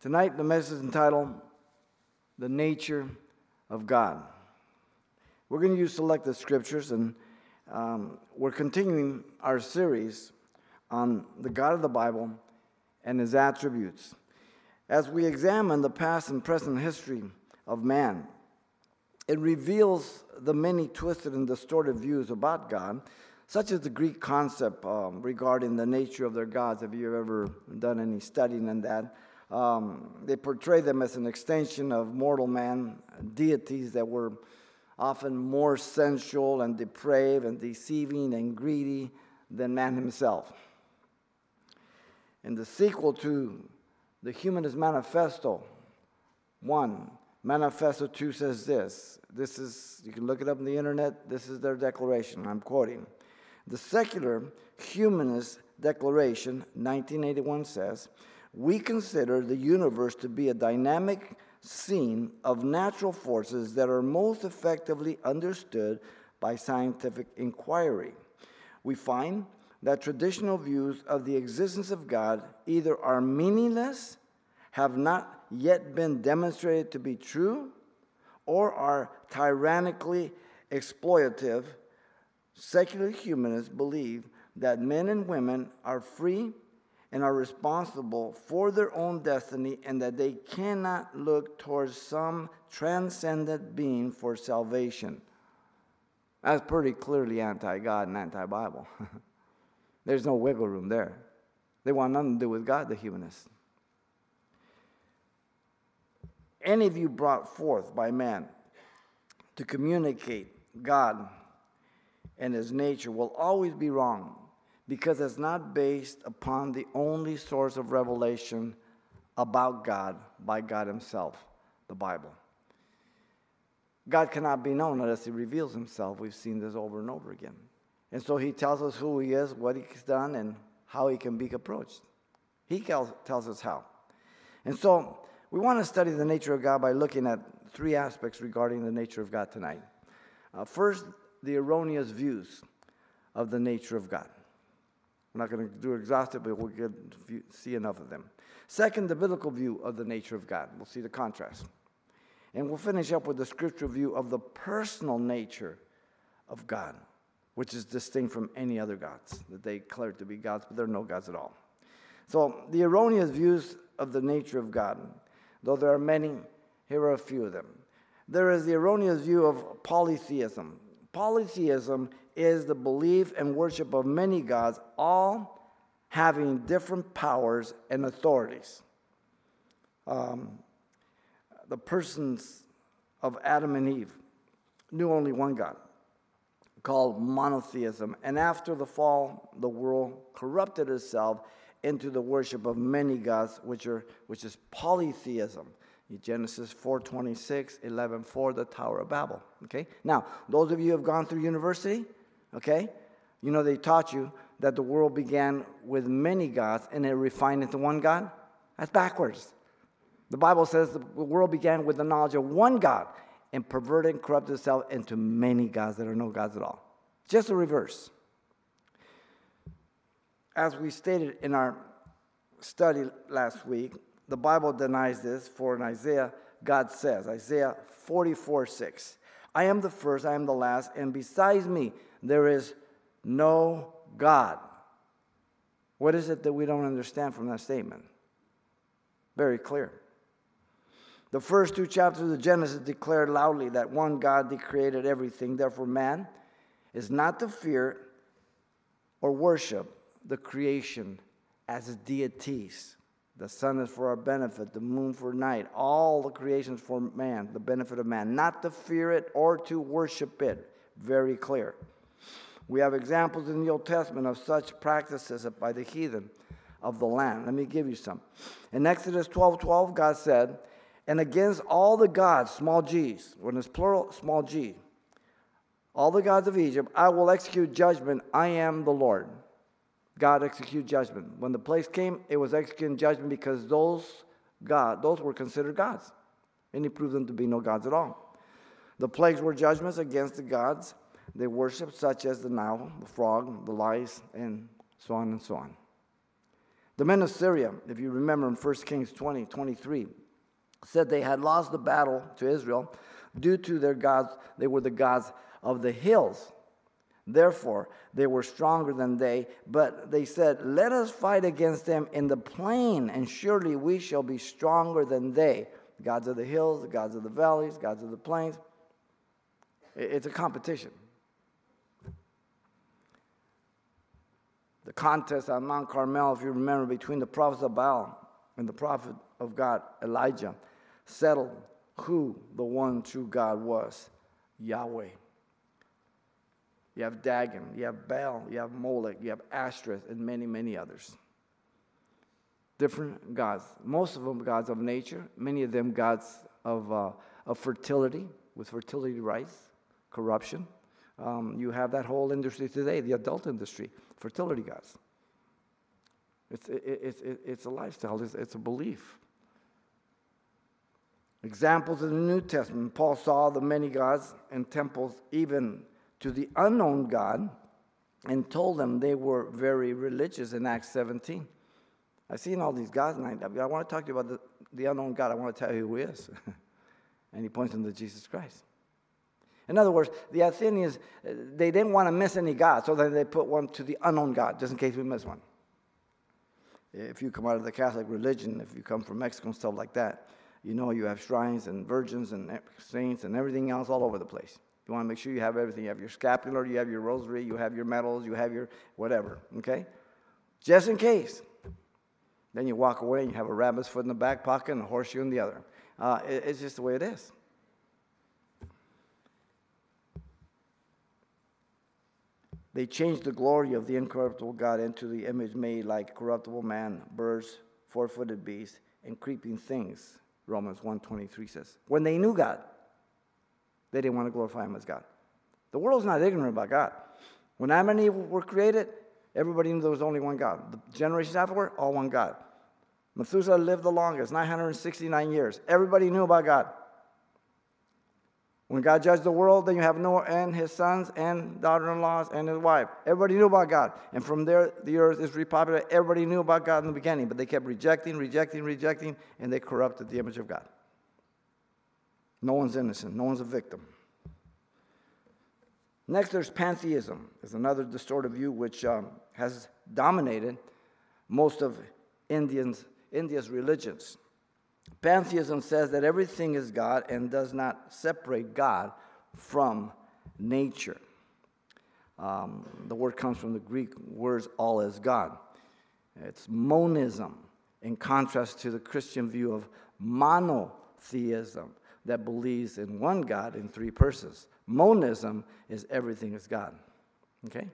Tonight, the message is entitled The Nature of God. We're going to use selected scriptures, and um, we're continuing our series on the God of the Bible and his attributes. As we examine the past and present history of man, it reveals the many twisted and distorted views about God, such as the Greek concept um, regarding the nature of their gods. Have you ever done any studying on that? Um, they portray them as an extension of mortal man, deities that were often more sensual and depraved and deceiving and greedy than man himself. In the sequel to the Humanist Manifesto, 1, Manifesto 2 says this. This is, you can look it up on the internet. This is their declaration. I'm quoting. The secular humanist declaration, 1981, says, We consider the universe to be a dynamic scene of natural forces that are most effectively understood by scientific inquiry. We find that traditional views of the existence of God either are meaningless, have not yet been demonstrated to be true, or are tyrannically exploitative. Secular humanists believe that men and women are free and are responsible for their own destiny and that they cannot look towards some transcendent being for salvation. That's pretty clearly anti God and anti Bible. There's no wiggle room there. They want nothing to do with God, the humanists. Any view brought forth by man to communicate God and his nature will always be wrong because it's not based upon the only source of revelation about God by God Himself, the Bible. God cannot be known unless He reveals Himself. We've seen this over and over again. And so He tells us who He is, what He's done, and how He can be approached. He tells us how. And so we want to study the nature of God by looking at three aspects regarding the nature of God tonight. Uh, first, the erroneous views of the nature of God. We're not going to do exhaustive, but we'll get, see enough of them. Second, the biblical view of the nature of God. We'll see the contrast. And we'll finish up with the scriptural view of the personal nature of God, which is distinct from any other gods that they declare to be gods, but they're no gods at all. So, the erroneous views of the nature of God, though there are many, here are a few of them. There is the erroneous view of polytheism. Polytheism is the belief and worship of many gods, all having different powers and authorities. Um, the persons of Adam and Eve knew only one God, called monotheism. And after the fall, the world corrupted itself into the worship of many gods, which, are, which is polytheism. Genesis 4:26, 11:4, the Tower of Babel. Okay. Now, those of you who have gone through university, Okay? You know, they taught you that the world began with many gods and it refined into one God. That's backwards. The Bible says the world began with the knowledge of one God and perverted and corrupted itself into many gods that are no gods at all. Just the reverse. As we stated in our study last week, the Bible denies this, for in Isaiah, God says, Isaiah 44 6, I am the first, I am the last, and besides me, there is no God. What is it that we don't understand from that statement? Very clear. The first two chapters of Genesis declare loudly that one God created everything. Therefore, man is not to fear or worship the creation as deities. The sun is for our benefit, the moon for night, all the creations for man, the benefit of man. Not to fear it or to worship it. Very clear. We have examples in the Old Testament of such practices by the heathen of the land. Let me give you some. In Exodus 12 12, God said, And against all the gods, small g's, when it's plural, small g, all the gods of Egypt, I will execute judgment. I am the Lord. God execute judgment. When the place came, it was executing judgment because those God, those were considered gods. And he proved them to be no gods at all. The plagues were judgments against the gods they worship, such as the Nile, the frog, the lice, and so on and so on. The men of Syria, if you remember in 1 Kings 20, 23, said they had lost the battle to Israel due to their gods. They were the gods of the hills. Therefore, they were stronger than they. But they said, Let us fight against them in the plain, and surely we shall be stronger than they. The gods of the hills, the gods of the valleys, gods of the plains. It's a competition. The contest on Mount Carmel, if you remember, between the prophets of Baal and the prophet of God, Elijah, settled who the one true God was Yahweh. You have Dagon, you have Baal, you have Molech, you have Ashtoreth, and many, many others. Different gods. Most of them gods of nature, many of them gods of, uh, of fertility, with fertility rites, corruption. Um, you have that whole industry today, the adult industry, fertility gods. It's, it, it, it, it's a lifestyle, it's, it's a belief. Examples in the New Testament Paul saw the many gods and temples, even to the unknown God, and told them they were very religious in Acts 17. I've seen all these gods, and I, I want to talk to you about the, the unknown God. I want to tell you who he is. and he points them to Jesus Christ. In other words, the Athenians, they didn't want to miss any God, so then they put one to the unknown God, just in case we miss one. If you come out of the Catholic religion, if you come from Mexico and stuff like that, you know you have shrines and virgins and saints and everything else all over the place. You want to make sure you have everything. You have your scapular, you have your rosary, you have your medals, you have your whatever, okay? Just in case. Then you walk away and you have a rabbit's foot in the back pocket and a horseshoe in the other. Uh, it, it's just the way it is. They changed the glory of the incorruptible God into the image made like corruptible man, birds, four-footed beasts, and creeping things. Romans 1.23 says. When they knew God, they didn't want to glorify him as God. The world's not ignorant about God. When Adam and Eve were created, everybody knew there was only one God. The generations afterward, all one God. Methuselah lived the longest, 969 years. Everybody knew about God. When God judged the world, then you have Noah and his sons and daughter in laws and his wife. Everybody knew about God. And from there, the earth is repopulated. Everybody knew about God in the beginning, but they kept rejecting, rejecting, rejecting, and they corrupted the image of God. No one's innocent, no one's a victim. Next, there's pantheism. There's another distorted view which um, has dominated most of Indians, India's religions. Pantheism says that everything is God and does not separate God from nature. Um, the word comes from the Greek words all is God. It's monism, in contrast to the Christian view of monotheism that believes in one God in three persons. Monism is everything is God. Okay?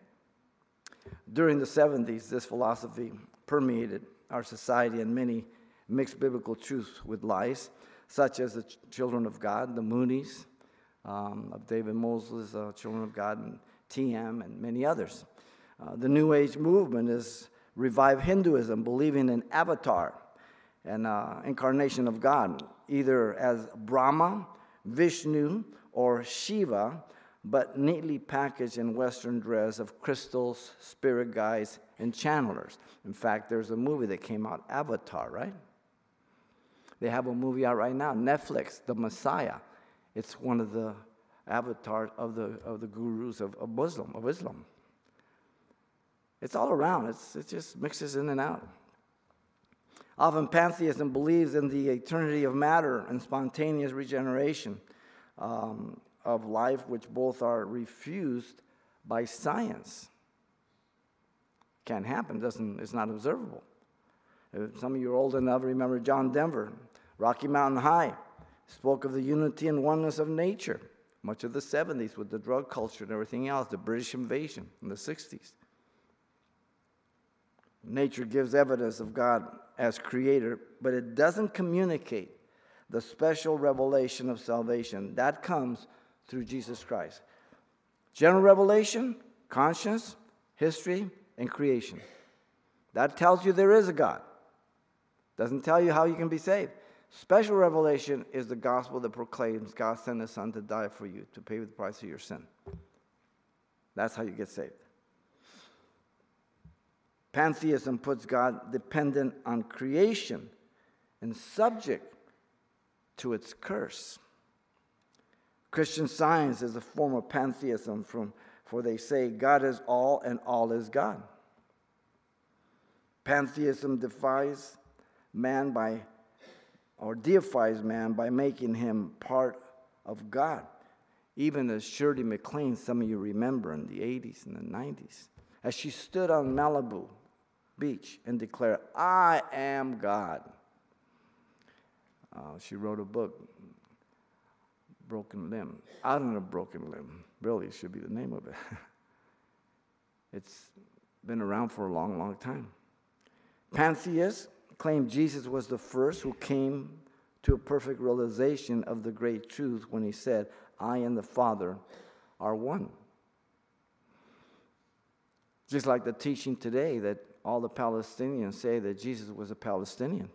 During the 70s, this philosophy permeated our society and many mixed biblical truths with lies, such as the ch- children of God, the Moonies, um, of David Mosley's uh, Children of God, and TM, and many others. Uh, the New Age movement is revived Hinduism, believing in avatar and uh, incarnation of God, either as Brahma, Vishnu, or Shiva, but neatly packaged in Western dress of crystals, spirit guides, and channelers. In fact, there's a movie that came out, Avatar, right? They have a movie out right now, Netflix, The Messiah. It's one of the avatars of the, of the gurus of, of Muslim, of Islam. It's all around. It's, it just mixes in and out. Often pantheism believes in the eternity of matter and spontaneous regeneration um, of life, which both are refused by science. Can't happen, doesn't, it's not observable. Some of you are old enough remember John Denver, Rocky Mountain High, spoke of the unity and oneness of nature. Much of the 70s with the drug culture and everything else, the British invasion in the 60s. Nature gives evidence of God as creator, but it doesn't communicate the special revelation of salvation. That comes through Jesus Christ. General revelation, conscience, history, and creation. That tells you there is a God. Doesn't tell you how you can be saved. Special revelation is the gospel that proclaims God sent his son to die for you, to pay the price of your sin. That's how you get saved. Pantheism puts God dependent on creation and subject to its curse. Christian science is a form of pantheism, from, for they say God is all and all is God. Pantheism defies man by, or deifies man by making him part of God. Even as Shirley MacLaine, some of you remember in the 80s and the 90s, as she stood on Malibu Beach and declared, I am God. Uh, she wrote a book, Broken Limb. Out on a Broken Limb, really should be the name of it. it's been around for a long, long time. Pantheists claim Jesus was the first who came to a perfect realization of the great truth when he said, I and the Father are one. Just like the teaching today that all the Palestinians say that Jesus was a Palestinian.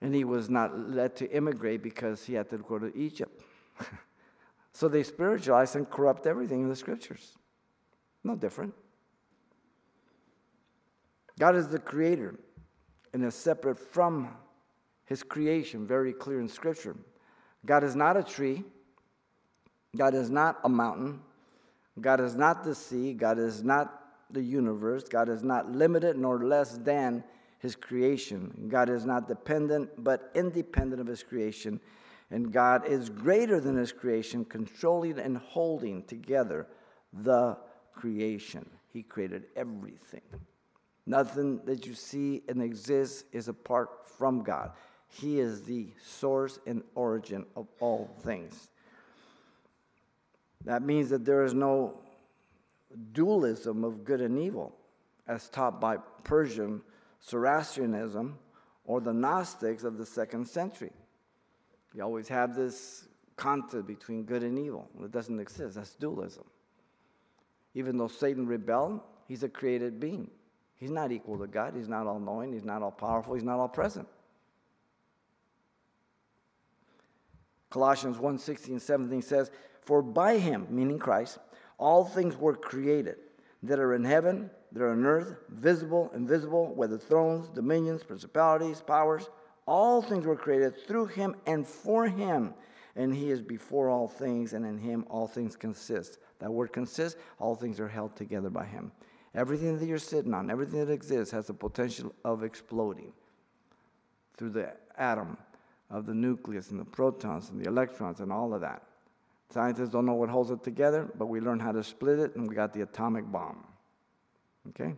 And he was not led to immigrate because he had to go to Egypt. so they spiritualize and corrupt everything in the scriptures. No different. God is the creator and is separate from his creation, very clear in scripture. God is not a tree. God is not a mountain. God is not the sea. God is not the universe. God is not limited nor less than his creation. God is not dependent but independent of his creation. And God is greater than his creation, controlling and holding together the creation. He created everything. Nothing that you see and exists is apart from God. He is the source and origin of all things. That means that there is no dualism of good and evil as taught by Persian Zoroastrianism or the Gnostics of the second century. You always have this conflict between good and evil. It doesn't exist. That's dualism. Even though Satan rebelled, he's a created being. He's not equal to God. He's not all knowing. He's not all powerful. He's not all present. Colossians 1 16, 17 says, For by him, meaning Christ, all things were created that are in heaven that are on earth, visible, invisible, whether thrones, dominions, principalities, powers, all things were created through him and for him. And he is before all things, and in him all things consist. That word consist, all things are held together by him. Everything that you're sitting on, everything that exists, has the potential of exploding through the atom of the nucleus and the protons and the electrons and all of that. Scientists don't know what holds it together, but we learned how to split it, and we got the atomic bomb. Okay?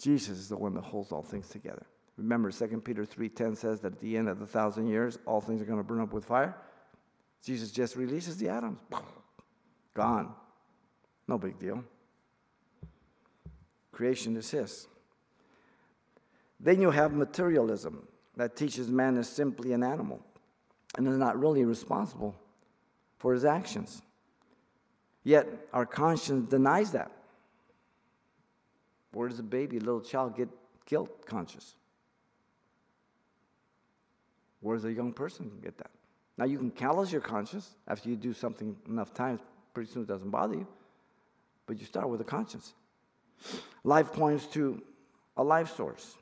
Jesus is the one that holds all things together. Remember, 2 Peter 3.10 says that at the end of the thousand years, all things are going to burn up with fire. Jesus just releases the atoms. Gone. No big deal. Creation is his. Then you have materialism that teaches man is simply an animal and is not really responsible for his actions. Yet our conscience denies that. Where does a baby, little child, get guilt conscious? Where does a young person get that? Now, you can callous your conscience after you do something enough times, pretty soon it doesn't bother you. But you start with a conscience. Life points to a life source.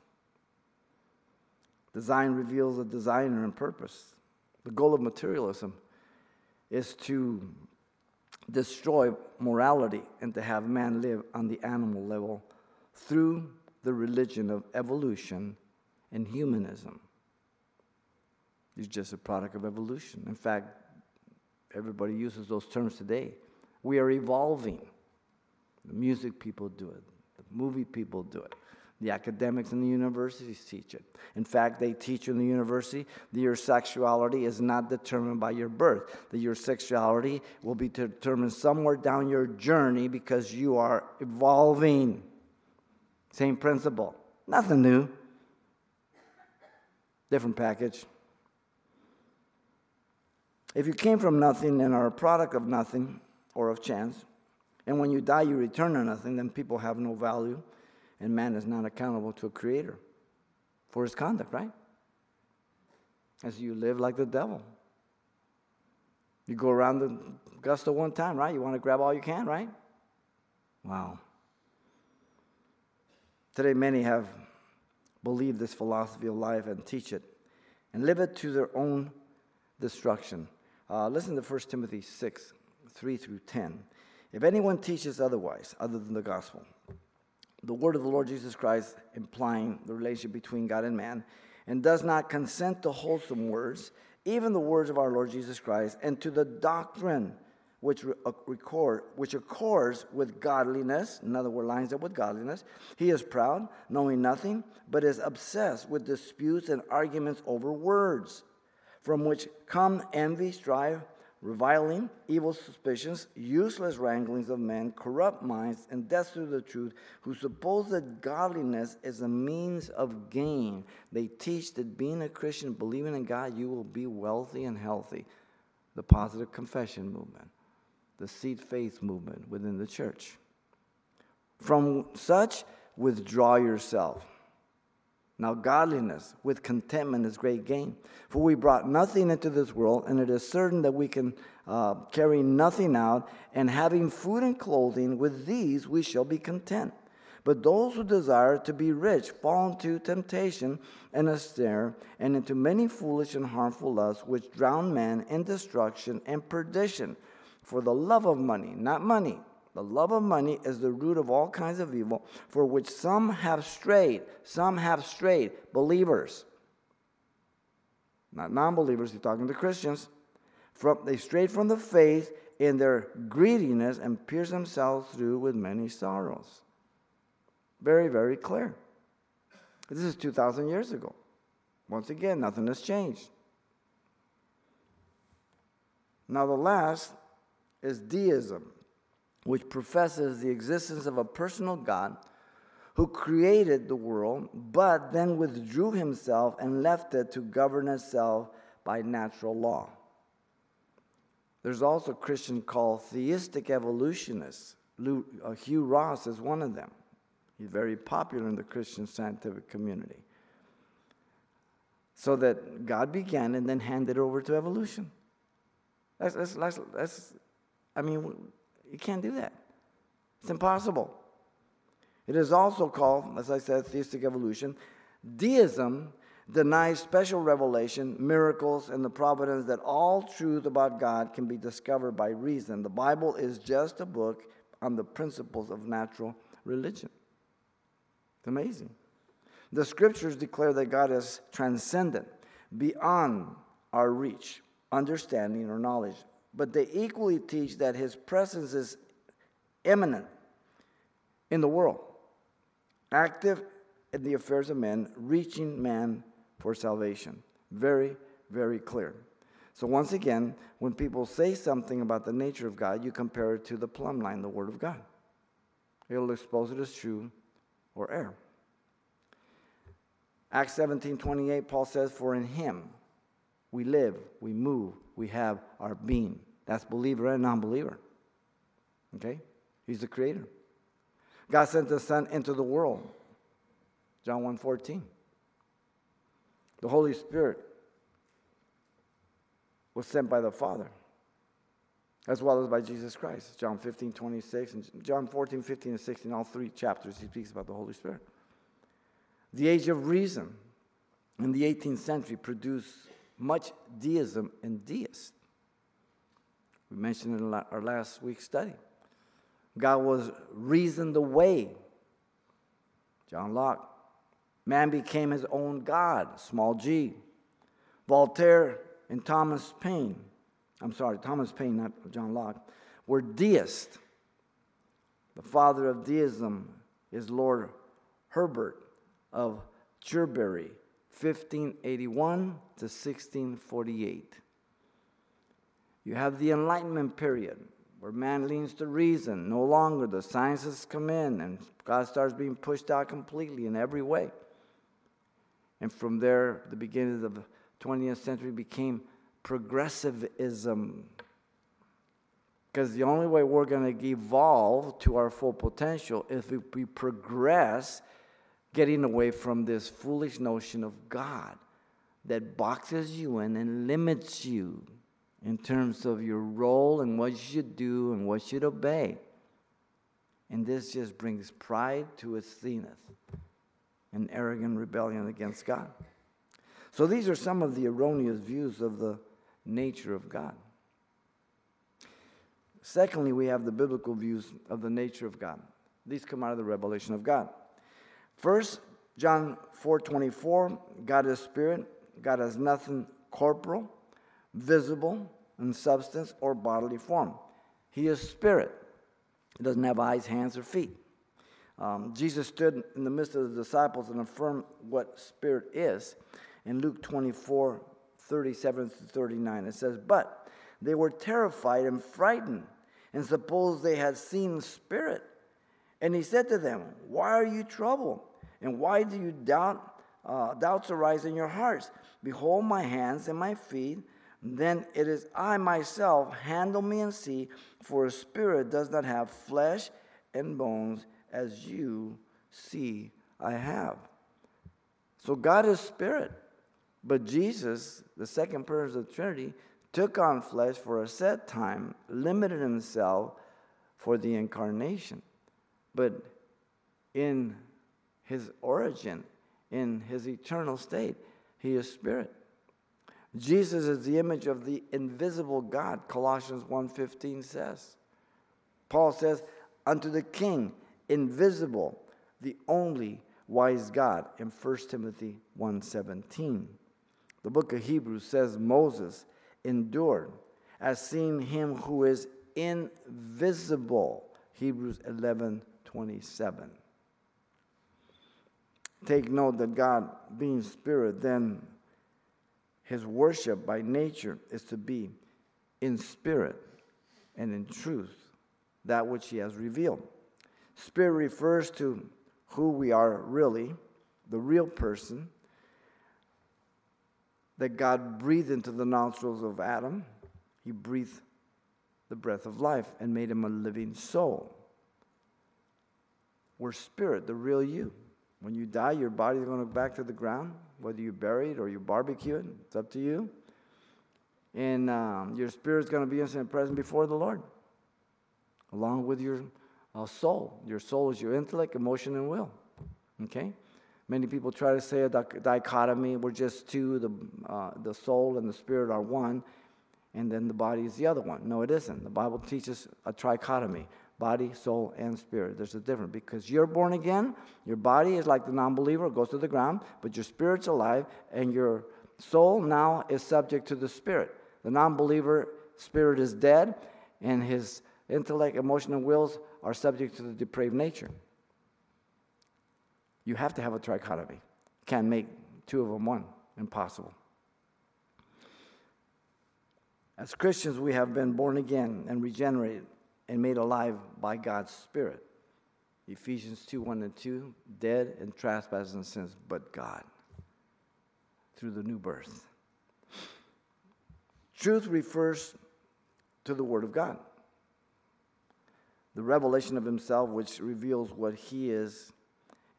Design reveals a designer and purpose. The goal of materialism is to destroy morality and to have man live on the animal level through the religion of evolution and humanism. It's just a product of evolution. In fact, everybody uses those terms today. We are evolving. The music people do it, the movie people do it. The academics in the universities teach it. In fact, they teach in the university that your sexuality is not determined by your birth, that your sexuality will be determined somewhere down your journey because you are evolving. Same principle. Nothing new. Different package. If you came from nothing and are a product of nothing or of chance, and when you die you return to nothing, then people have no value, and man is not accountable to a creator for his conduct, right? As you live like the devil. You go around the gusto one time, right? You want to grab all you can, right? Wow. Today, many have believed this philosophy of life and teach it and live it to their own destruction. Uh, listen to 1 Timothy 6 3 through 10. If anyone teaches otherwise, other than the gospel, the word of the Lord Jesus Christ implying the relationship between God and man, and does not consent to wholesome words, even the words of our Lord Jesus Christ, and to the doctrine which, uh, record, which accords with godliness, in other words, lines up with godliness. He is proud, knowing nothing, but is obsessed with disputes and arguments over words, from which come envy, strife, reviling, evil suspicions, useless wranglings of men, corrupt minds, and death to the truth, who suppose that godliness is a means of gain. They teach that being a Christian, believing in God, you will be wealthy and healthy. The positive confession movement, the seed faith movement within the church. From such, withdraw yourself. Now, godliness with contentment is great gain. For we brought nothing into this world, and it is certain that we can uh, carry nothing out, and having food and clothing, with these we shall be content. But those who desire to be rich fall into temptation and a snare, and into many foolish and harmful lusts, which drown men in destruction and perdition. For the love of money, not money, the love of money is the root of all kinds of evil, for which some have strayed. Some have strayed. Believers. Not non believers, he's talking to Christians. From, they strayed from the faith in their greediness and pierced themselves through with many sorrows. Very, very clear. This is 2,000 years ago. Once again, nothing has changed. Now, the last is deism which professes the existence of a personal God who created the world, but then withdrew himself and left it to govern itself by natural law. There's also a Christian called theistic evolutionists. Uh, Hugh Ross is one of them. He's very popular in the Christian scientific community. So that God began and then handed over to evolution. That's, that's, that's, that's I mean, you can't do that. It's impossible. It is also called, as I said, theistic evolution. Deism denies special revelation, miracles, and the providence that all truth about God can be discovered by reason. The Bible is just a book on the principles of natural religion. It's amazing. The scriptures declare that God is transcendent, beyond our reach, understanding, or knowledge but they equally teach that his presence is immanent in the world, active in the affairs of men, reaching man for salvation. Very, very clear. So, once again, when people say something about the nature of God, you compare it to the plumb line, the Word of God. It'll expose it as true or error. Acts 17 28, Paul says, For in him we live, we move, we have our being. That's believer and non believer. Okay? He's the creator. God sent the Son into the world. John 1 14. The Holy Spirit was sent by the Father, as well as by Jesus Christ. John 15, 26, and John 14, 15, and 16, all three chapters, he speaks about the Holy Spirit. The age of reason in the 18th century produced much deism and deists. We mentioned in our last week's study. God was reasoned away. John Locke. Man became his own God, small g. Voltaire and Thomas Paine, I'm sorry, Thomas Paine, not John Locke, were deists. The father of deism is Lord Herbert of Cherbury, 1581 to 1648. You have the Enlightenment period where man leans to reason. No longer the sciences come in and God starts being pushed out completely in every way. And from there, the beginning of the 20th century became progressivism. Because the only way we're going to evolve to our full potential is if we progress getting away from this foolish notion of God that boxes you in and limits you in terms of your role and what you should do and what you should obey. And this just brings pride to its zenith and arrogant rebellion against God. So these are some of the erroneous views of the nature of God. Secondly, we have the biblical views of the nature of God. These come out of the revelation of God. First, John 4:24, God is spirit. God has nothing corporal, visible in substance or bodily form. He is spirit. He doesn't have eyes, hands, or feet. Um, Jesus stood in the midst of the disciples and affirmed what spirit is. In Luke 24, 37 to 39, it says, But they were terrified and frightened and supposed they had seen spirit. And he said to them, Why are you troubled? And why do you doubt? Uh, doubts arise in your hearts. Behold my hands and my feet. Then it is I myself. Handle me and see, for a spirit does not have flesh and bones as you see I have. So God is spirit. But Jesus, the second person of the Trinity, took on flesh for a set time, limited himself for the incarnation. But in his origin, in his eternal state, he is spirit. Jesus is the image of the invisible God, Colossians 1:15 says. Paul says, "Unto the king, invisible, the only wise God," in 1 Timothy 1:17. The book of Hebrews says Moses endured as seeing him who is invisible. Hebrews 11:27. Take note that God, being spirit, then his worship by nature is to be in spirit and in truth, that which he has revealed. Spirit refers to who we are really, the real person that God breathed into the nostrils of Adam. He breathed the breath of life and made him a living soul. We're spirit, the real you. When you die, your body's going to go back to the ground, whether you bury it or you barbecue it. It's up to you. And um, your spirit's going to be instant present before the Lord, along with your uh, soul. Your soul is your intellect, emotion, and will. Okay? Many people try to say a dichotomy. We're just two. The, uh, the soul and the spirit are one, and then the body is the other one. No, it isn't. The Bible teaches a trichotomy body, soul, and spirit. There's a difference because you're born again. Your body is like the non believer, goes to the ground, but your spirit's alive, and your soul now is subject to the spirit. The non believer spirit is dead, and his intellect, emotion, and wills are subject to the depraved nature. You have to have a trichotomy. Can't make two of them one. Impossible. As Christians, we have been born again and regenerated and made alive by God's Spirit. Ephesians 2 1 and 2, dead in trespasses and sins, but God, through the new birth. Truth refers to the Word of God, the revelation of Himself, which reveals what He is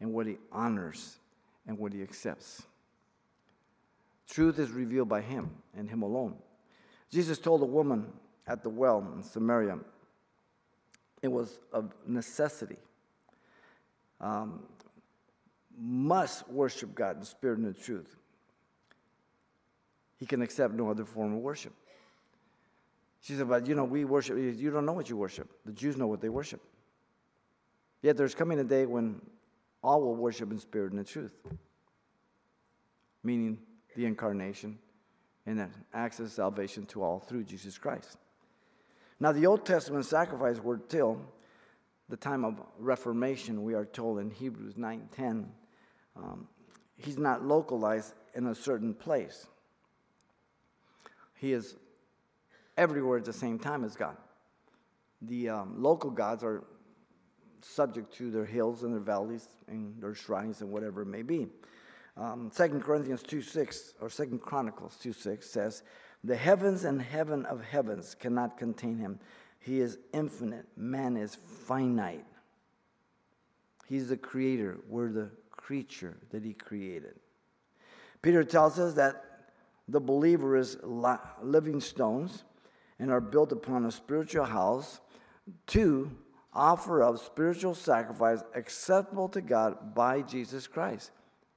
and what He honors and what He accepts. Truth is revealed by Him and Him alone. Jesus told a woman at the well in Samaria, it was of necessity. Um, must worship God in spirit and in truth. He can accept no other form of worship. She said, But you know, we worship, you don't know what you worship. The Jews know what they worship. Yet there's coming a day when all will worship in spirit and in truth, meaning the incarnation and that access salvation to all through Jesus Christ. Now, the Old Testament sacrifice were till the time of Reformation, we are told in Hebrews 9:10. Um, he's not localized in a certain place. He is everywhere at the same time as God. The um, local gods are subject to their hills and their valleys and their shrines and whatever it may be. Um, 2 Corinthians 2 6 or 2 Chronicles 2 6 says, the heavens and heaven of heavens cannot contain him. He is infinite. Man is finite. He's the creator. We're the creature that he created. Peter tells us that the believer is living stones and are built upon a spiritual house to offer up spiritual sacrifice acceptable to God by Jesus Christ.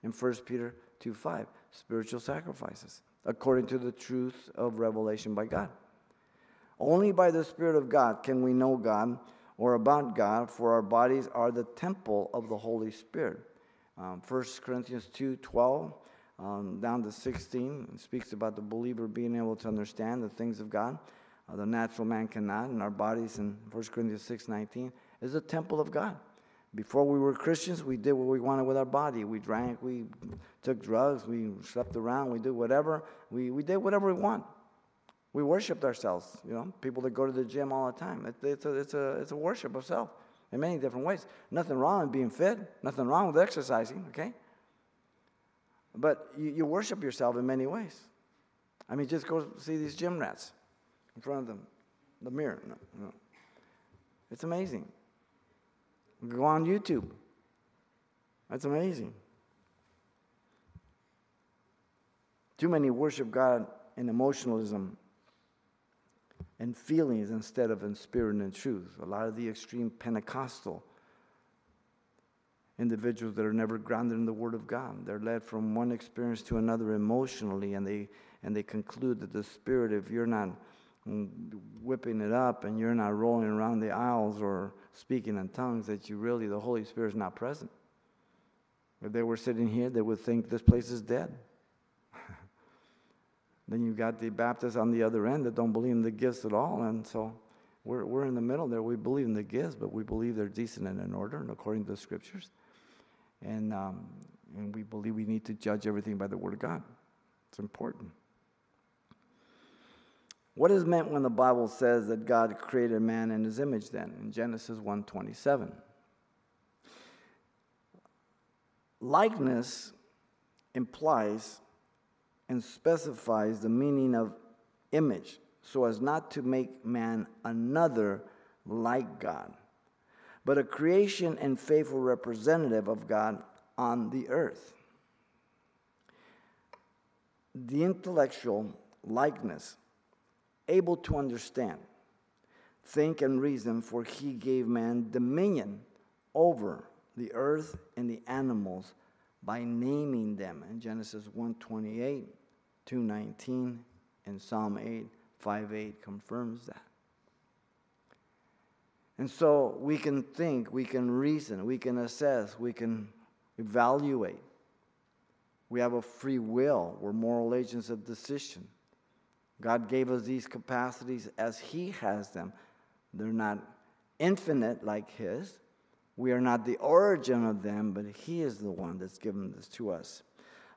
In 1 Peter 2 5, spiritual sacrifices, according to the truth of revelation by God. Only by the Spirit of God can we know God or about God, for our bodies are the temple of the Holy Spirit. Um, 1 Corinthians 2 12 um, down to 16 speaks about the believer being able to understand the things of God. Uh, the natural man cannot, and our bodies in 1 Corinthians 6 19 is a temple of God. Before we were Christians, we did what we wanted with our body. We drank, we took drugs, we slept around, we did whatever. We, we did whatever we want. We worshiped ourselves. You know, people that go to the gym all the time. It, it's, a, it's, a, it's a worship of self in many different ways. Nothing wrong with being fit, nothing wrong with exercising, okay? But you, you worship yourself in many ways. I mean, just go see these gym rats in front of them, the mirror. No, no. It's amazing. Go on YouTube. That's amazing. Too many worship God in emotionalism and feelings instead of in spirit and truth. A lot of the extreme Pentecostal individuals that are never grounded in the Word of God. They're led from one experience to another emotionally, and they and they conclude that the Spirit, if you're not whipping it up and you're not rolling around the aisles or speaking in tongues, that you really the Holy Spirit is not present. If they were sitting here, they would think this place is dead. then you've got the Baptists on the other end that don't believe in the gifts at all, and so. We're, we're in the middle there. We believe in the gifts, but we believe they're decent and in order and according to the scriptures. And, um, and we believe we need to judge everything by the Word of God. It's important. What is meant when the Bible says that God created man in his image then in Genesis 1:27? Likeness implies and specifies the meaning of image so as not to make man another like God but a creation and faithful representative of God on the earth. The intellectual likeness, able to understand, think, and reason, for he gave man dominion over the earth and the animals by naming them in Genesis 128, 219, and Psalm 8, 5 8 confirms that. And so we can think, we can reason, we can assess, we can evaluate. We have a free will. We're moral agents of decision. God gave us these capacities as He has them. They're not infinite like His. We are not the origin of them, but He is the one that's given this to us.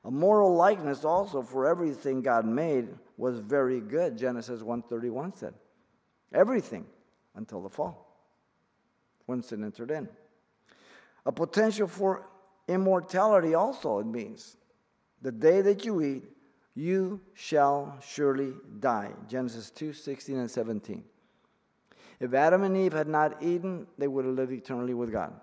A moral likeness also for everything God made was very good, Genesis 1:31 said. Everything until the fall when sin entered in. A potential for immortality also it means. The day that you eat, you shall surely die. Genesis 2 16 and 17. If Adam and Eve had not eaten, they would have lived eternally with God.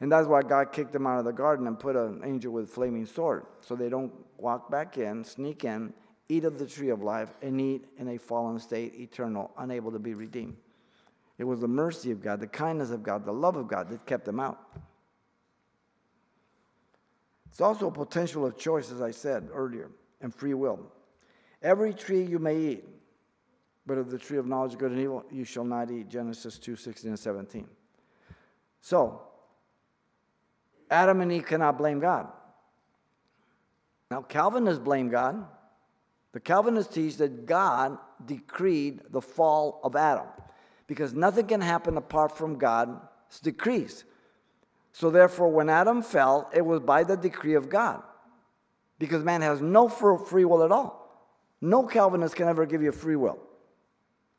And that's why God kicked them out of the garden and put an angel with a flaming sword so they don't walk back in, sneak in, eat of the tree of life, and eat in a fallen state, eternal, unable to be redeemed. It was the mercy of God, the kindness of God, the love of God that kept them out. It's also a potential of choice, as I said earlier, and free will. Every tree you may eat, but of the tree of knowledge of good and evil you shall not eat. Genesis 2 16 and 17. So, Adam and Eve cannot blame God. Now, Calvinists blame God. The Calvinists teach that God decreed the fall of Adam because nothing can happen apart from God's decrees. So, therefore, when Adam fell, it was by the decree of God because man has no free will at all. No Calvinist can ever give you free will.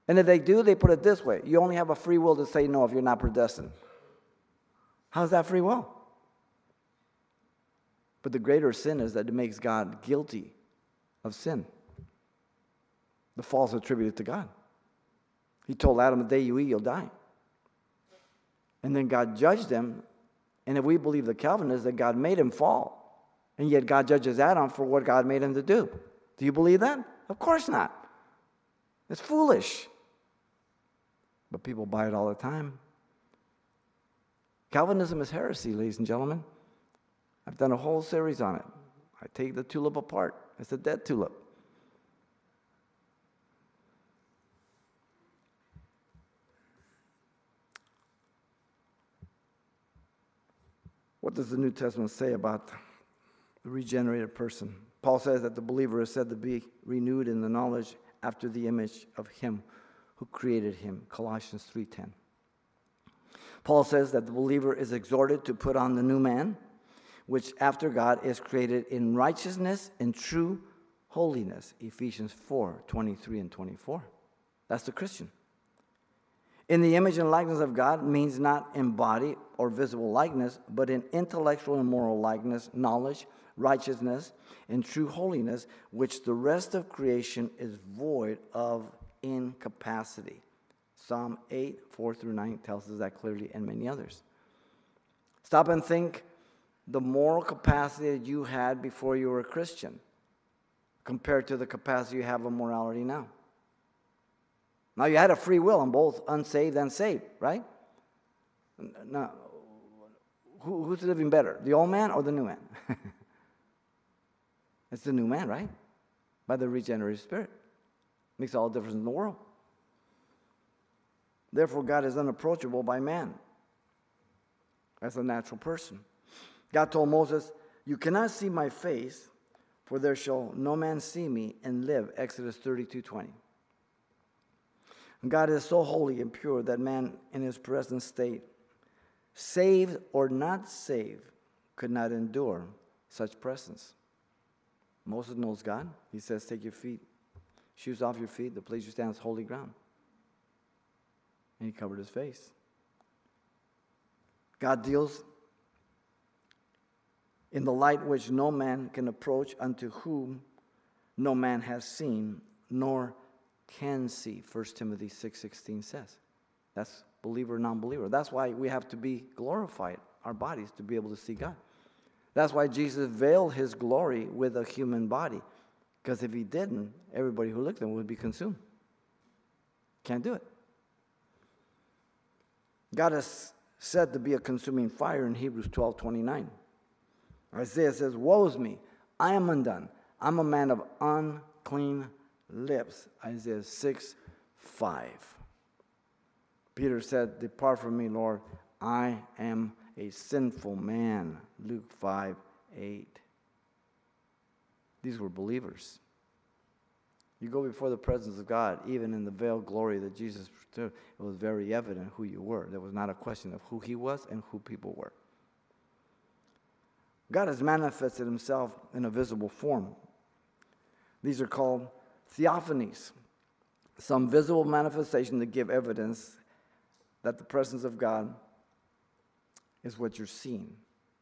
And if they do, they put it this way you only have a free will to say no if you're not predestined. How's that free will? But the greater sin is that it makes God guilty of sin. The false attributed to God. He told Adam, the day you eat, you'll die. And then God judged him. And if we believe the Calvinists, that God made him fall. And yet God judges Adam for what God made him to do. Do you believe that? Of course not. It's foolish. But people buy it all the time. Calvinism is heresy, ladies and gentlemen. I've done a whole series on it. I take the tulip apart, it's a dead tulip. What does the New Testament say about the regenerated person? Paul says that the believer is said to be renewed in the knowledge after the image of him who created him. Colossians 3:10. Paul says that the believer is exhorted to put on the new man, which after God is created in righteousness and true holiness. Ephesians 4 23 and 24. That's the Christian. In the image and likeness of God means not in body or visible likeness, but in intellectual and moral likeness, knowledge, righteousness, and true holiness, which the rest of creation is void of incapacity. Psalm 8, 4 through 9 tells us that clearly, and many others. Stop and think the moral capacity that you had before you were a Christian compared to the capacity you have of morality now. Now, you had a free will on both unsaved and saved, right? Now, who, who's living better, the old man or the new man? it's the new man, right? By the regenerated spirit. Makes all the difference in the world. Therefore, God is unapproachable by man as a natural person. God told Moses, You cannot see my face, for there shall no man see me and live. Exodus 32 20. God is so holy and pure that man in his present state, saved or not saved, could not endure such presence. Moses knows God. He says, Take your feet, shoes off your feet. The place you stand is holy ground. And he covered his face. God deals in the light which no man can approach, unto whom no man has seen, nor can see, 1 Timothy 6.16 says. That's believer, non-believer. That's why we have to be glorified, our bodies, to be able to see God. That's why Jesus veiled his glory with a human body. Because if he didn't, everybody who looked at him would be consumed. Can't do it. God is said to be a consuming fire in Hebrews 12 29. Isaiah says, Woe is me, I am undone. I'm a man of unclean lips. Isaiah 6 5. Peter said, Depart from me, Lord, I am a sinful man. Luke 5 8. These were believers. You go before the presence of God, even in the veiled glory that Jesus took, it was very evident who you were. There was not a question of who he was and who people were. God has manifested himself in a visible form. These are called theophanies, some visible manifestation to give evidence that the presence of God is what you're seeing.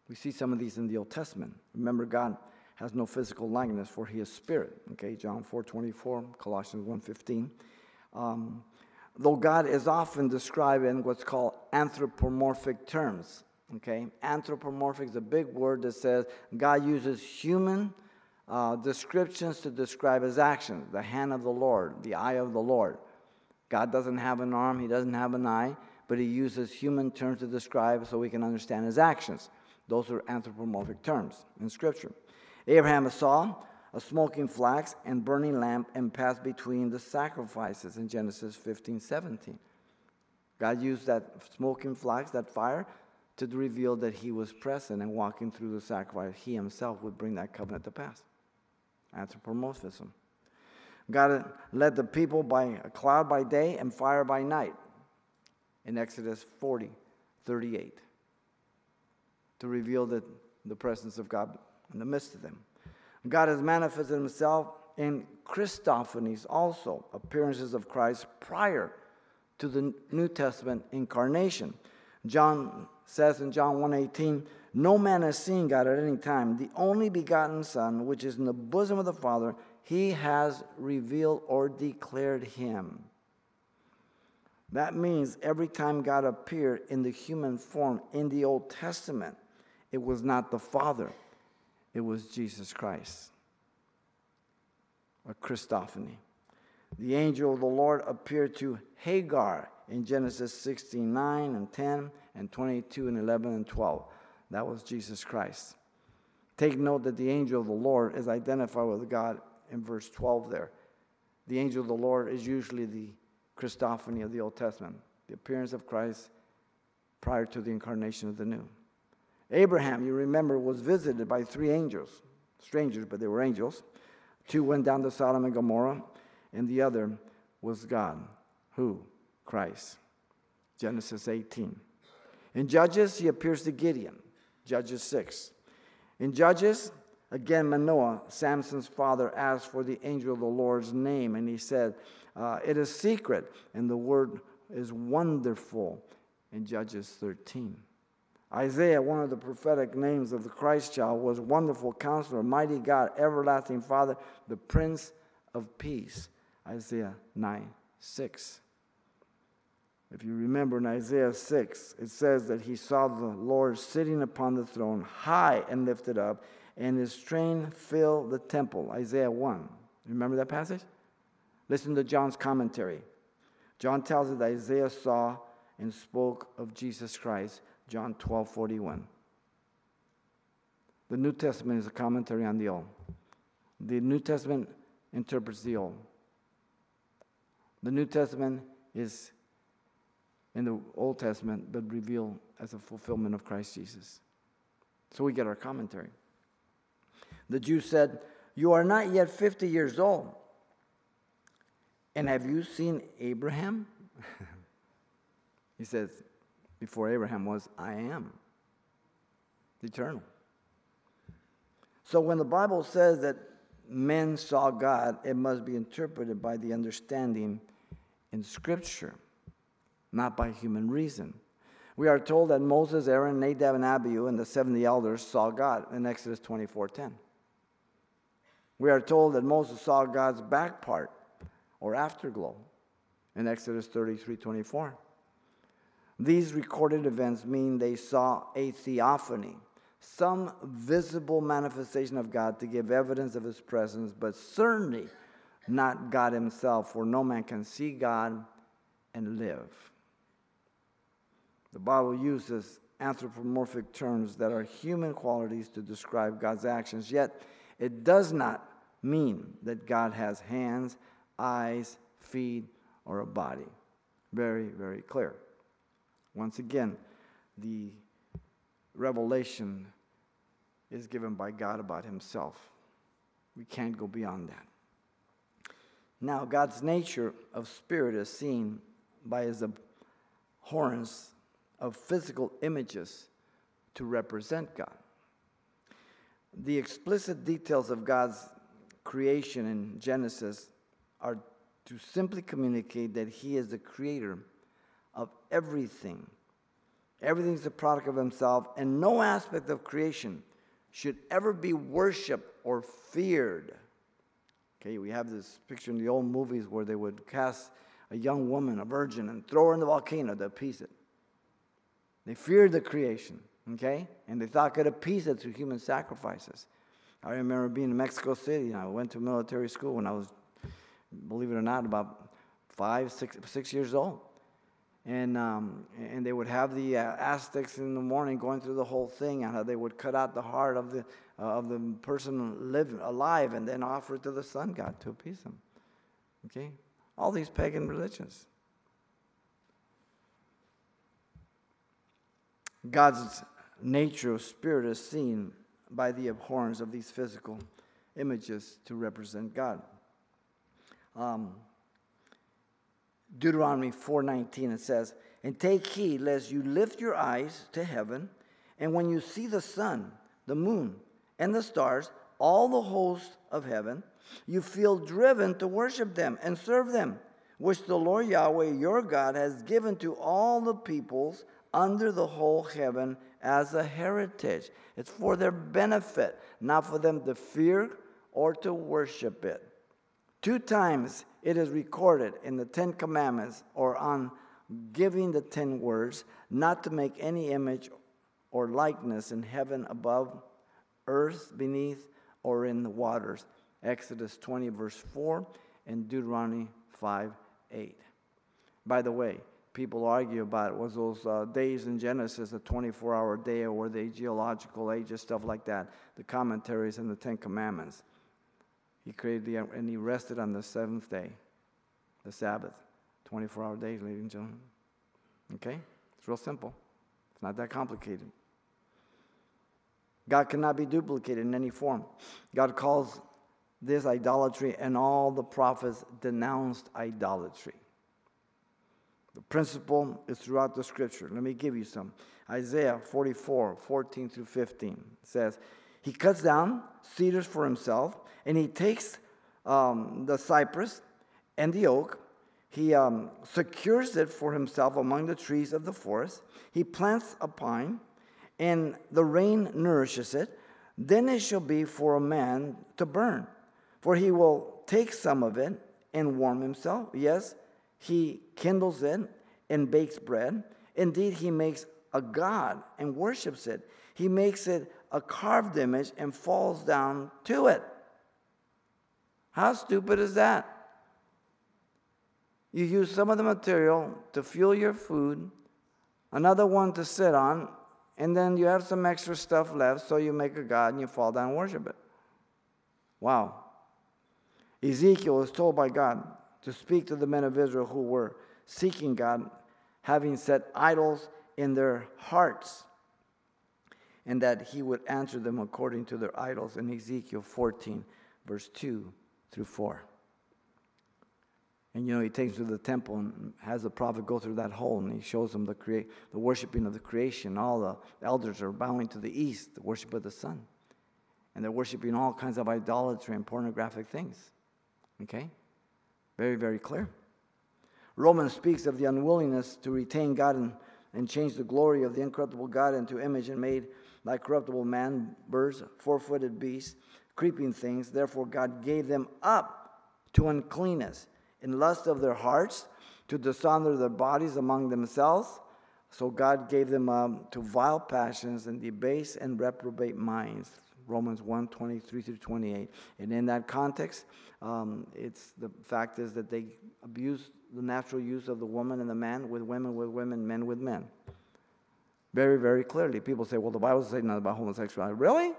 We see some of these in the Old Testament. Remember, God has no physical likeness, for he is spirit. Okay, John 4 24, Colossians 1 15. Um, though God is often described in what's called anthropomorphic terms. Okay, anthropomorphic is a big word that says God uses human uh, descriptions to describe his actions the hand of the Lord, the eye of the Lord. God doesn't have an arm, he doesn't have an eye, but he uses human terms to describe so we can understand his actions. Those are anthropomorphic terms in Scripture. Abraham saw a smoking flax and burning lamp and passed between the sacrifices in Genesis 15 17. God used that smoking flax, that fire, to reveal that he was present and walking through the sacrifice. He himself would bring that covenant to pass. Anthropomorphism. God led the people by a cloud by day and fire by night in Exodus 40 38 to reveal the, the presence of God in the midst of them. God has manifested himself in Christophanies also, appearances of Christ prior to the New Testament incarnation. John says in John 1:18, "No man has seen God at any time. The only begotten Son, which is in the bosom of the Father, he has revealed or declared him." That means every time God appeared in the human form in the Old Testament, it was not the Father, it was Jesus Christ. A Christophany. The angel of the Lord appeared to Hagar in Genesis 16 9 and 10, and 22 and 11 and 12. That was Jesus Christ. Take note that the angel of the Lord is identified with God in verse 12 there. The angel of the Lord is usually the Christophany of the Old Testament, the appearance of Christ prior to the incarnation of the new. Abraham, you remember, was visited by three angels, strangers, but they were angels. Two went down to Sodom and Gomorrah, and the other was God. Who? Christ. Genesis 18. In Judges, he appears to Gideon. Judges 6. In Judges, again, Manoah, Samson's father, asked for the angel of the Lord's name, and he said, uh, It is secret, and the word is wonderful in Judges 13. Isaiah, one of the prophetic names of the Christ child, was Wonderful Counselor, Mighty God, Everlasting Father, the Prince of Peace. Isaiah 9 6. If you remember in Isaiah 6, it says that he saw the Lord sitting upon the throne, high and lifted up, and his train filled the temple. Isaiah 1. Remember that passage? Listen to John's commentary. John tells us that Isaiah saw and spoke of Jesus Christ, John 12 41. The New Testament is a commentary on the Old. The New Testament interprets the Old. The New Testament is in the Old Testament, but revealed as a fulfillment of Christ Jesus. So we get our commentary. The Jew said, You are not yet 50 years old. And have you seen Abraham? he says, Before Abraham was, I am. eternal. So when the Bible says that men saw God, it must be interpreted by the understanding in Scripture not by human reason. We are told that Moses, Aaron, Nadab, and Abihu, and the 70 elders saw God in Exodus 24:10. We are told that Moses saw God's back part or afterglow in Exodus 33:24. These recorded events mean they saw a theophany, some visible manifestation of God to give evidence of his presence, but certainly not God himself, for no man can see God and live. The Bible uses anthropomorphic terms that are human qualities to describe God's actions, yet it does not mean that God has hands, eyes, feet, or a body. Very, very clear. Once again, the revelation is given by God about Himself. We can't go beyond that. Now, God's nature of spirit is seen by His abhorrence of physical images to represent God. The explicit details of God's creation in Genesis are to simply communicate that He is the creator of everything. Everything is a product of Himself, and no aspect of creation should ever be worshiped or feared. Okay, we have this picture in the old movies where they would cast a young woman, a virgin, and throw her in the volcano to appease it. They feared the creation, okay? And they thought could appease it through human sacrifices. I remember being in Mexico City. And I went to military school when I was, believe it or not, about five, six, six years old. And, um, and they would have the uh, Aztecs in the morning going through the whole thing and how they would cut out the heart of the, uh, of the person live, alive and then offer it to the sun god to appease them. Okay? All these pagan religions. God's nature spirit is seen by the abhorrence of these physical images to represent God. Um, Deuteronomy 4:19 it says, "And take heed lest you lift your eyes to heaven, and when you see the sun, the moon, and the stars, all the hosts of heaven, you feel driven to worship them and serve them, which the Lord Yahweh your God has given to all the peoples under the whole heaven as a heritage. It's for their benefit, not for them to fear or to worship it. Two times it is recorded in the Ten Commandments or on giving the ten words not to make any image or likeness in heaven above, earth beneath, or in the waters. Exodus 20, verse 4, and Deuteronomy 5 8. By the way, people argue about was those uh, days in Genesis, the 24 hour day, or the geological ages, stuff like that, the commentaries and the Ten Commandments. He created the, and he rested on the seventh day, the Sabbath. 24 hour days, ladies and gentlemen. Okay? It's real simple, it's not that complicated. God cannot be duplicated in any form. God calls this idolatry, and all the prophets denounced idolatry. The principle is throughout the scripture. Let me give you some. Isaiah 44, 14 through 15 says, He cuts down cedars for himself, and he takes um, the cypress and the oak. He um, secures it for himself among the trees of the forest. He plants a pine, and the rain nourishes it. Then it shall be for a man to burn, for he will take some of it and warm himself. Yes, he kindles it and bakes bread. Indeed, he makes a god and worships it. He makes it a carved image and falls down to it. How stupid is that? You use some of the material to fuel your food, another one to sit on, and then you have some extra stuff left, so you make a god and you fall down and worship it. Wow. Ezekiel is told by God to speak to the men of Israel who were seeking God, having set idols in their hearts, and that he would answer them according to their idols in Ezekiel 14, verse 2 through 4. And you know, he takes them to the temple and has the prophet go through that hole and he shows them the, create, the worshiping of the creation. All the elders are bowing to the east, the worship of the sun. And they're worshiping all kinds of idolatry and pornographic things. Okay? Very, very clear. Romans speaks of the unwillingness to retain God and, and change the glory of the incorruptible God into image and made like corruptible man, birds, four footed beasts, creeping things. Therefore, God gave them up to uncleanness in lust of their hearts, to dishonor their bodies among themselves. So God gave them up to vile passions and debase and reprobate minds. Romans 1 23 through 28. And in that context, um, it's the fact is that they abuse the natural use of the woman and the man with women with women, men with men. Very, very clearly. People say, well, the Bible says nothing about homosexuality. Really?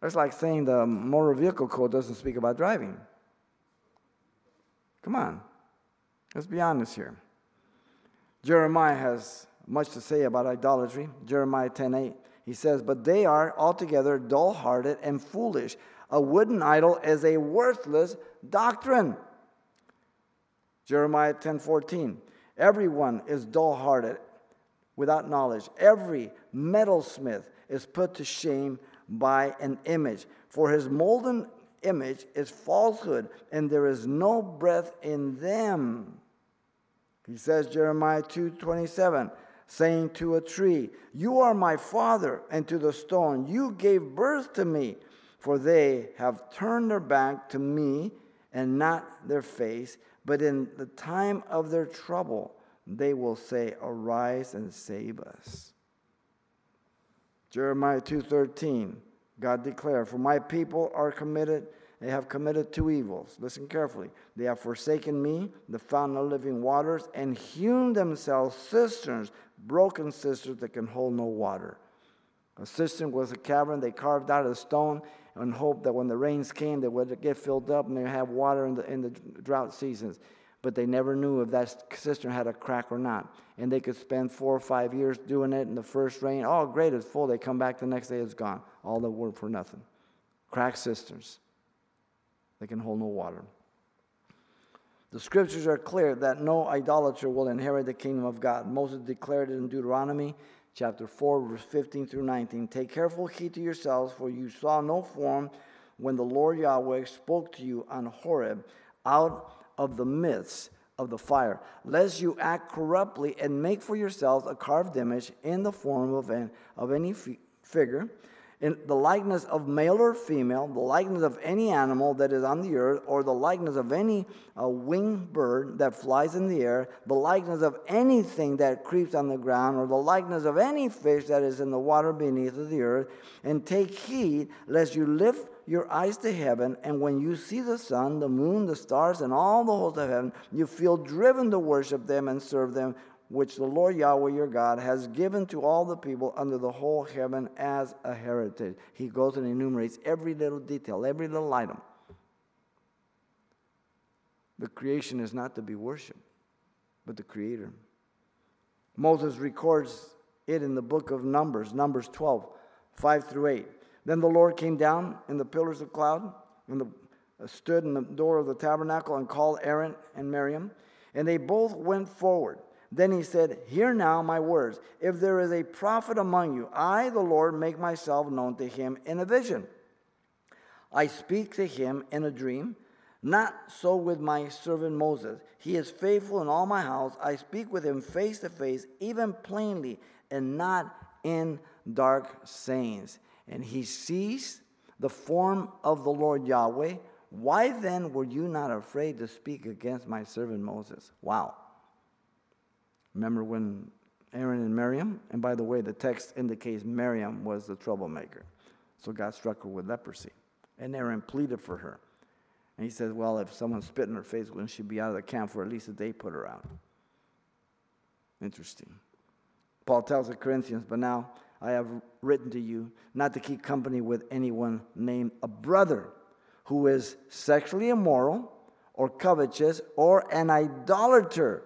That's like saying the motor vehicle code doesn't speak about driving. Come on. Let's be honest here. Jeremiah has much to say about idolatry. Jeremiah 10:8. He says, But they are altogether dull hearted and foolish. A wooden idol is a worthless doctrine. Jeremiah 10 14. Everyone is dull hearted without knowledge. Every metalsmith is put to shame by an image. For his molten image is falsehood, and there is no breath in them. He says, Jeremiah 2 27 saying to a tree, You are my father, and to the stone, You gave birth to me. For they have turned their back to me and not their face, but in the time of their trouble, they will say, Arise and save us. Jeremiah 2:13 God declared, For my people are committed they have committed two evils. Listen carefully. They have forsaken me, the fountain of living waters, and hewn themselves cisterns, broken cisterns that can hold no water. A cistern was a cavern they carved out of stone and hoped that when the rains came, they would get filled up and they have water in the, in the drought seasons. But they never knew if that cistern had a crack or not. And they could spend four or five years doing it in the first rain. Oh, great, it's full. They come back the next day, it's gone. All the work for nothing. Cracked cisterns. They can hold no water. The scriptures are clear that no idolater will inherit the kingdom of God. Moses declared it in Deuteronomy chapter 4, verse 15 through 19. Take careful heed to yourselves, for you saw no form when the Lord Yahweh spoke to you on Horeb out of the midst of the fire, lest you act corruptly and make for yourselves a carved image in the form of, an, of any figure in the likeness of male or female, the likeness of any animal that is on the earth, or the likeness of any uh, winged bird that flies in the air, the likeness of anything that creeps on the ground, or the likeness of any fish that is in the water beneath the earth, and take heed lest you lift your eyes to heaven, and when you see the sun, the moon, the stars, and all the hosts of heaven, you feel driven to worship them and serve them which the Lord Yahweh your God has given to all the people under the whole heaven as a heritage. He goes and enumerates every little detail, every little item. The creation is not to be worshiped, but the Creator. Moses records it in the book of Numbers, Numbers 12, 5 through 8. Then the Lord came down in the pillars of cloud and the, uh, stood in the door of the tabernacle and called Aaron and Miriam, and they both went forward. Then he said, Hear now my words. If there is a prophet among you, I, the Lord, make myself known to him in a vision. I speak to him in a dream. Not so with my servant Moses. He is faithful in all my house. I speak with him face to face, even plainly, and not in dark sayings. And he sees the form of the Lord Yahweh. Why then were you not afraid to speak against my servant Moses? Wow. Remember when Aaron and Miriam, and by the way, the text indicates Miriam was the troublemaker. So God struck her with leprosy. And Aaron pleaded for her. And he said, Well, if someone spit in her face, wouldn't she be out of the camp for at least a day put her out? Interesting. Paul tells the Corinthians, But now I have written to you not to keep company with anyone named a brother who is sexually immoral or covetous or an idolater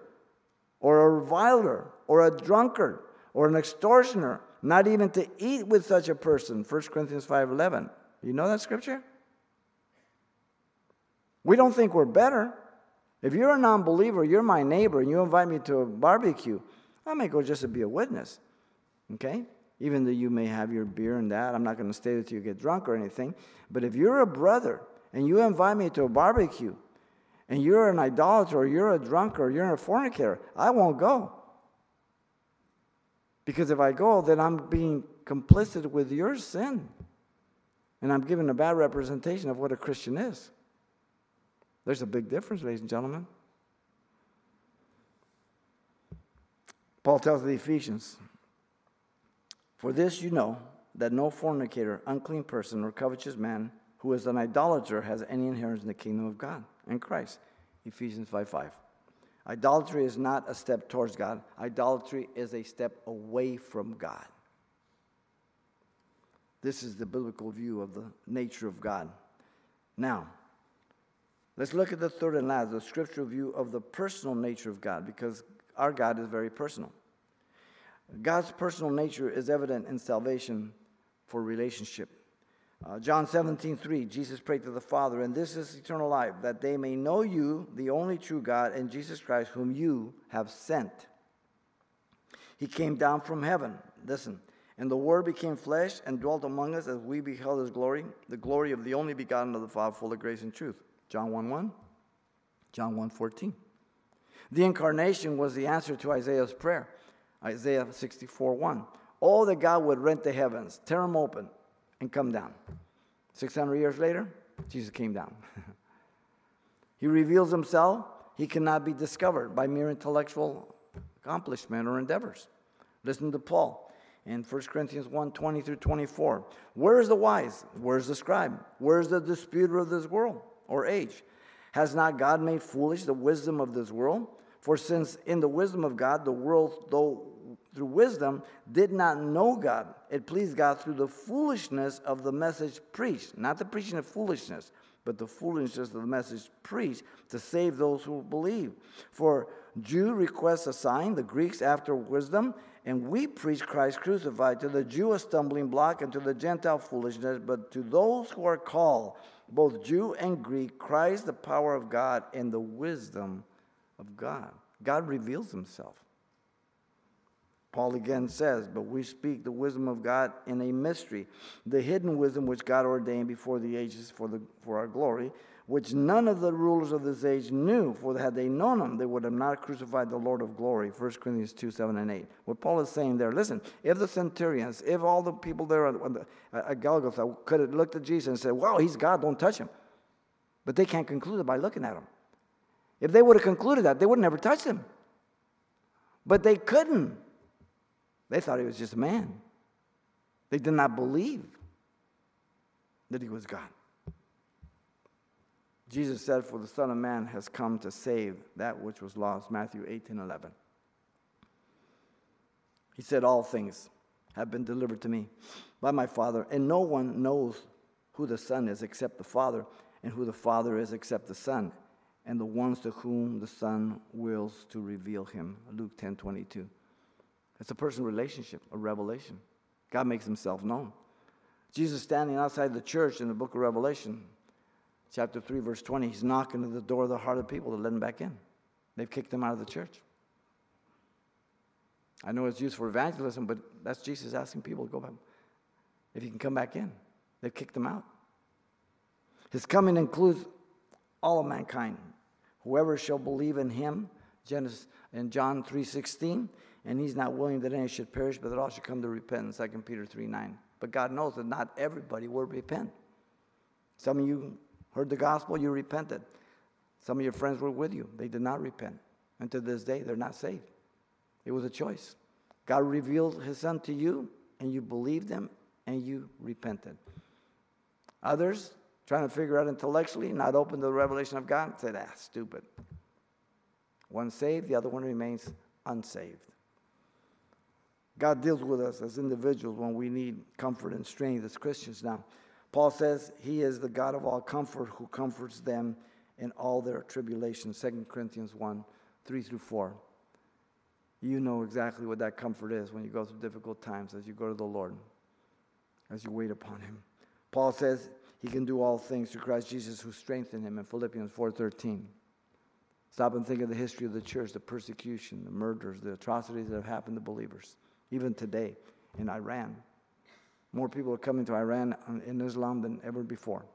or a reviler or a drunkard or an extortioner, not even to eat with such a person. 1 Corinthians 5:11. You know that scripture? We don't think we're better. If you're a non-believer, you're my neighbor, and you invite me to a barbecue, I may go just to be a witness. Okay? Even though you may have your beer and that, I'm not going to stay with you get drunk or anything. But if you're a brother and you invite me to a barbecue, and you're an idolater you're a drunkard or you're a fornicator, I won't go. Because if I go, then I'm being complicit with your sin. And I'm giving a bad representation of what a Christian is. There's a big difference, ladies and gentlemen. Paul tells the Ephesians, For this you know that no fornicator, unclean person, or covetous man who is an idolater has any inheritance in the kingdom of God and Christ. Ephesians 5 5. Idolatry is not a step towards God, idolatry is a step away from God. This is the biblical view of the nature of God. Now, let's look at the third and last, the scriptural view of the personal nature of God, because our God is very personal. God's personal nature is evident in salvation for relationship. Uh, John 17, 3, Jesus prayed to the Father, and this is eternal life, that they may know you, the only true God, and Jesus Christ, whom you have sent. He came down from heaven. Listen. And the Word became flesh and dwelt among us as we beheld his glory, the glory of the only begotten of the Father, full of grace and truth. John 1 1, John 1 14. The incarnation was the answer to Isaiah's prayer. Isaiah 64 1. Oh, that God would rent the heavens, tear them open, and come down. 600 years later, Jesus came down. he reveals himself. He cannot be discovered by mere intellectual accomplishment or endeavors. Listen to Paul in 1 Corinthians 1 20 through 24. Where is the wise? Where is the scribe? Where is the disputer of this world or age? Has not God made foolish the wisdom of this world? For since in the wisdom of God, the world, though through wisdom did not know God. It pleased God through the foolishness of the message preached, not the preaching of foolishness, but the foolishness of the message preached to save those who believe. For Jew requests a sign, the Greeks after wisdom, and we preach Christ crucified. To the Jew a stumbling block, and to the Gentile foolishness, but to those who are called, both Jew and Greek, Christ the power of God and the wisdom of God. God reveals himself. Paul again says, But we speak the wisdom of God in a mystery, the hidden wisdom which God ordained before the ages for, the, for our glory, which none of the rulers of this age knew, for had they known him, they would have not crucified the Lord of glory. 1 Corinthians 2 7 and 8. What Paul is saying there, listen, if the centurions, if all the people there at Golgotha could have looked at Jesus and said, Wow, he's God, don't touch him. But they can't conclude it by looking at him. If they would have concluded that, they would never touched him. But they couldn't. They thought he was just a man. They did not believe that he was God. Jesus said, For the Son of Man has come to save that which was lost. Matthew 18 11. He said, All things have been delivered to me by my Father, and no one knows who the Son is except the Father, and who the Father is except the Son, and the ones to whom the Son wills to reveal him. Luke 10 22. It's a personal relationship, a revelation. God makes himself known. Jesus standing outside the church in the book of Revelation, chapter 3, verse 20, he's knocking at the door of the heart of people to let him back in. They've kicked him out of the church. I know it's used for evangelism, but that's Jesus asking people to go back. If he can come back in, they've kicked him out. His coming includes all of mankind. Whoever shall believe in him, Genesis in John 3:16, and he's not willing that any should perish, but that all should come to repentance, 2 Peter 3 9. But God knows that not everybody will repent. Some of you heard the gospel, you repented. Some of your friends were with you, they did not repent. And to this day, they're not saved. It was a choice. God revealed his son to you, and you believed him, and you repented. Others, trying to figure out intellectually, not open to the revelation of God, said, ah, stupid. One saved, the other one remains unsaved. God deals with us as individuals when we need comfort and strength as Christians now. Paul says he is the God of all comfort who comforts them in all their tribulations. 2 Corinthians 1 3 through 4. You know exactly what that comfort is when you go through difficult times as you go to the Lord, as you wait upon him. Paul says he can do all things through Christ Jesus who strengthened him in Philippians 4:13. Stop and think of the history of the church, the persecution, the murders, the atrocities that have happened to believers even today in Iran. More people are coming to Iran in Islam than ever before.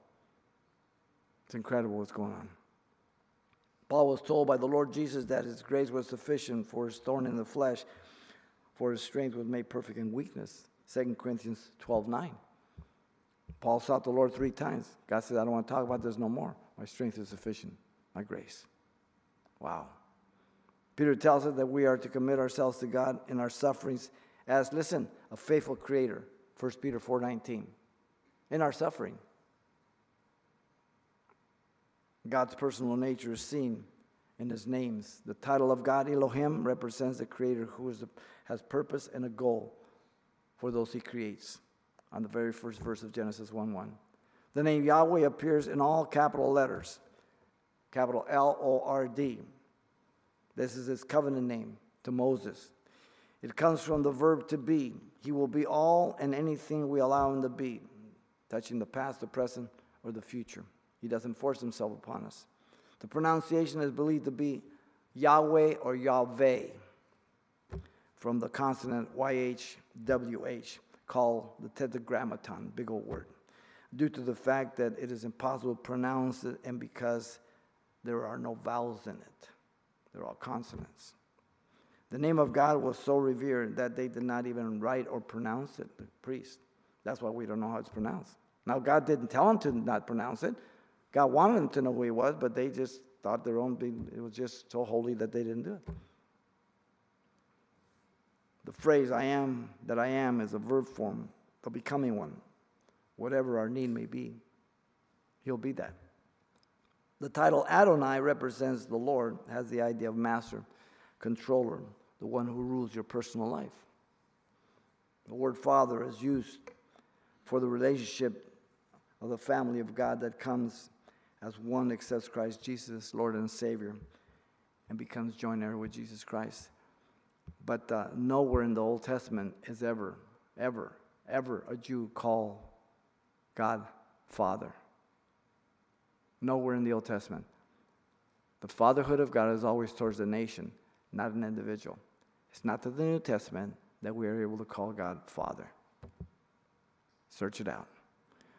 It's incredible what's going on. Paul was told by the Lord Jesus that his grace was sufficient for his thorn in the flesh, for his strength was made perfect in weakness. 2 Corinthians 12 9. Paul sought the Lord three times. God said, I don't want to talk about this no more. My strength is sufficient, my grace. Wow. Peter tells us that we are to commit ourselves to God in our sufferings as, listen, a faithful creator. 1 Peter 4.19. In our suffering. God's personal nature is seen in his names. The title of God, Elohim, represents the creator who is, has purpose and a goal for those he creates. On the very first verse of Genesis 1 1. The name Yahweh appears in all capital letters, capital L O R D. This is his covenant name to Moses. It comes from the verb to be. He will be all and anything we allow him to be, touching the past, the present, or the future. He doesn't force himself upon us. The pronunciation is believed to be Yahweh or Yahweh from the consonant YHWH, called the tetragrammaton, big old word, due to the fact that it is impossible to pronounce it and because there are no vowels in it. They're all consonants. The name of God was so revered that they did not even write or pronounce it, the priest. That's why we don't know how it's pronounced. Now, God didn't tell them to not pronounce it. God wanted them to know who He was, but they just thought their own being, it was just so holy that they didn't do it. The phrase I am that I am is a verb form, a becoming one. Whatever our need may be, He'll be that. The title Adonai represents the Lord, has the idea of master controller, the one who rules your personal life. The word father is used for the relationship of the family of God that comes as one accepts Christ Jesus, Lord and Savior, and becomes joint heir with Jesus Christ. But uh, nowhere in the Old Testament is ever, ever, ever a Jew call God Father. Nowhere in the Old Testament. The fatherhood of God is always towards the nation not an individual. It's not to the New Testament, that we are able to call God Father. Search it out.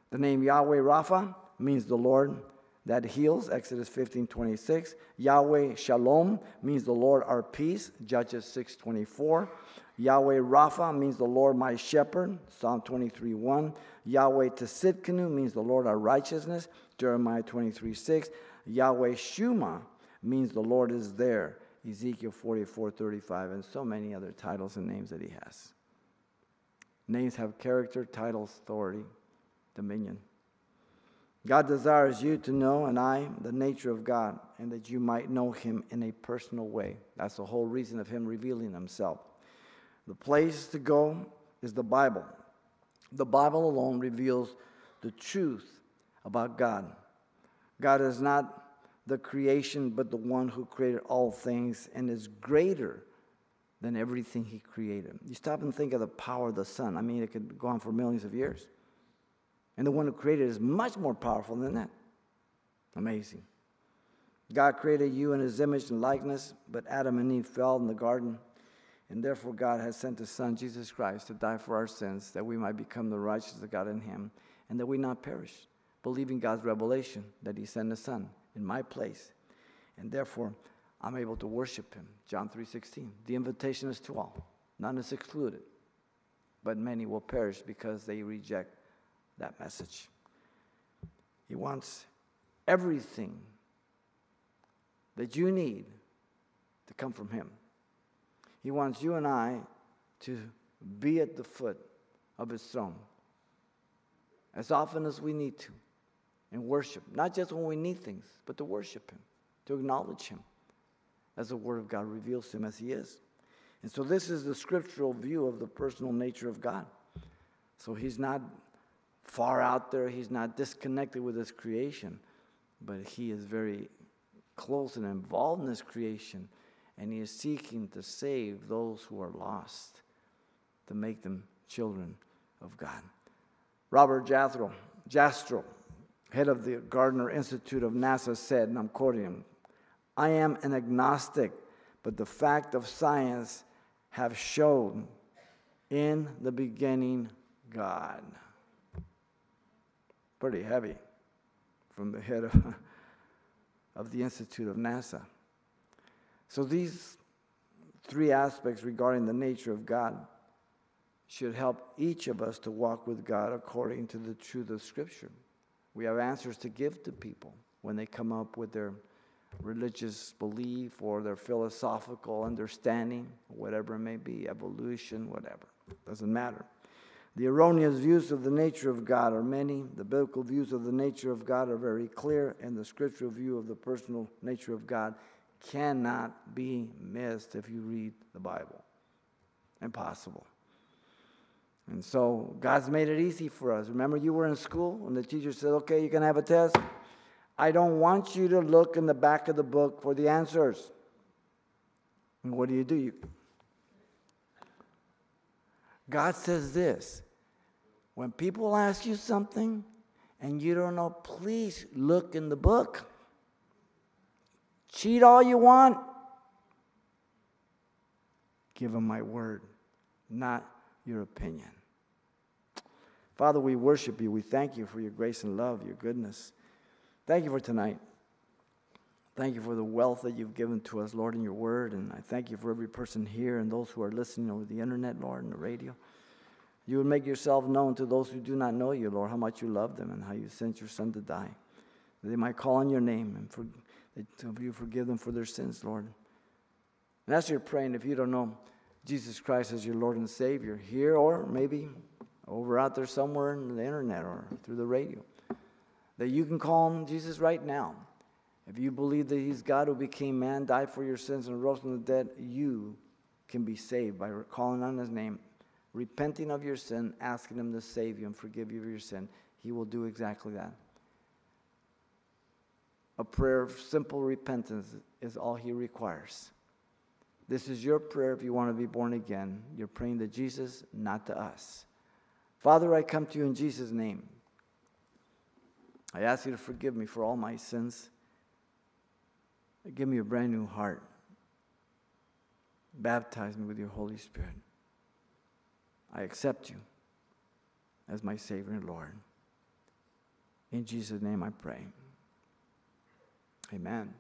The name Yahweh Rapha means the Lord that heals, Exodus 15 26. Yahweh Shalom means the Lord our peace, Judges 6 24. Yahweh Rapha means the Lord my shepherd, Psalm 23 1. Yahweh Tsidkenu means the Lord our righteousness, Jeremiah 23 6. Yahweh Shammah means the Lord is there, Ezekiel 44 35, and so many other titles and names that he has. Names have character, titles, authority, dominion. God desires you to know, and I, the nature of God, and that you might know Him in a personal way. That's the whole reason of Him revealing Himself. The place to go is the Bible. The Bible alone reveals the truth about God. God is not the creation, but the one who created all things and is greater than everything He created. You stop and think of the power of the sun. I mean, it could go on for millions of years. And the one who created is much more powerful than that. Amazing. God created you in his image and likeness, but Adam and Eve fell in the garden. And therefore, God has sent his Son, Jesus Christ, to die for our sins, that we might become the righteousness of God in him, and that we not perish, believing God's revelation that he sent his Son in my place. And therefore, I'm able to worship him. John 3.16. The invitation is to all. None is excluded. But many will perish because they reject that message. He wants everything that you need to come from Him. He wants you and I to be at the foot of His throne as often as we need to and worship, not just when we need things, but to worship Him, to acknowledge Him as the Word of God reveals Him as He is. And so, this is the scriptural view of the personal nature of God. So, He's not far out there. He's not disconnected with his creation, but he is very close and involved in his creation, and he is seeking to save those who are lost, to make them children of God. Robert Jastrow, Jastrow head of the Goddard Institute of NASA, said, and I'm quoting him, I am an agnostic, but the fact of science have shown in the beginning God pretty heavy from the head of, of the Institute of NASA. So these three aspects regarding the nature of God should help each of us to walk with God according to the truth of Scripture. We have answers to give to people when they come up with their religious belief or their philosophical understanding, whatever it may be, evolution, whatever. Doesn't matter. The erroneous views of the nature of God are many. The biblical views of the nature of God are very clear, and the scriptural view of the personal nature of God cannot be missed if you read the Bible. Impossible. And so God's made it easy for us. Remember, you were in school and the teacher said, Okay, you can have a test. I don't want you to look in the back of the book for the answers. And what do you do? You, God says this when people ask you something and you don't know, please look in the book. Cheat all you want. Give them my word, not your opinion. Father, we worship you. We thank you for your grace and love, your goodness. Thank you for tonight. Thank you for the wealth that you've given to us, Lord, in your word. And I thank you for every person here and those who are listening over the internet, Lord, and the radio. You would make yourself known to those who do not know you, Lord, how much you love them and how you sent your Son to die. That they might call on your name and for, that you forgive them for their sins, Lord. And as you're praying, if you don't know Jesus Christ as your Lord and Savior, here or maybe over out there somewhere in the internet or through the radio, that you can call him Jesus right now. If you believe that he's God who became man, died for your sins, and rose from the dead, you can be saved by calling on his name repenting of your sin, asking Him to save you and forgive you of your sin, He will do exactly that. A prayer of simple repentance is all He requires. This is your prayer if you want to be born again. You're praying to Jesus, not to us. Father, I come to you in Jesus' name. I ask you to forgive me for all my sins. Give me a brand new heart. Baptize me with your Holy Spirit. I accept you as my Savior and Lord. In Jesus' name I pray. Amen.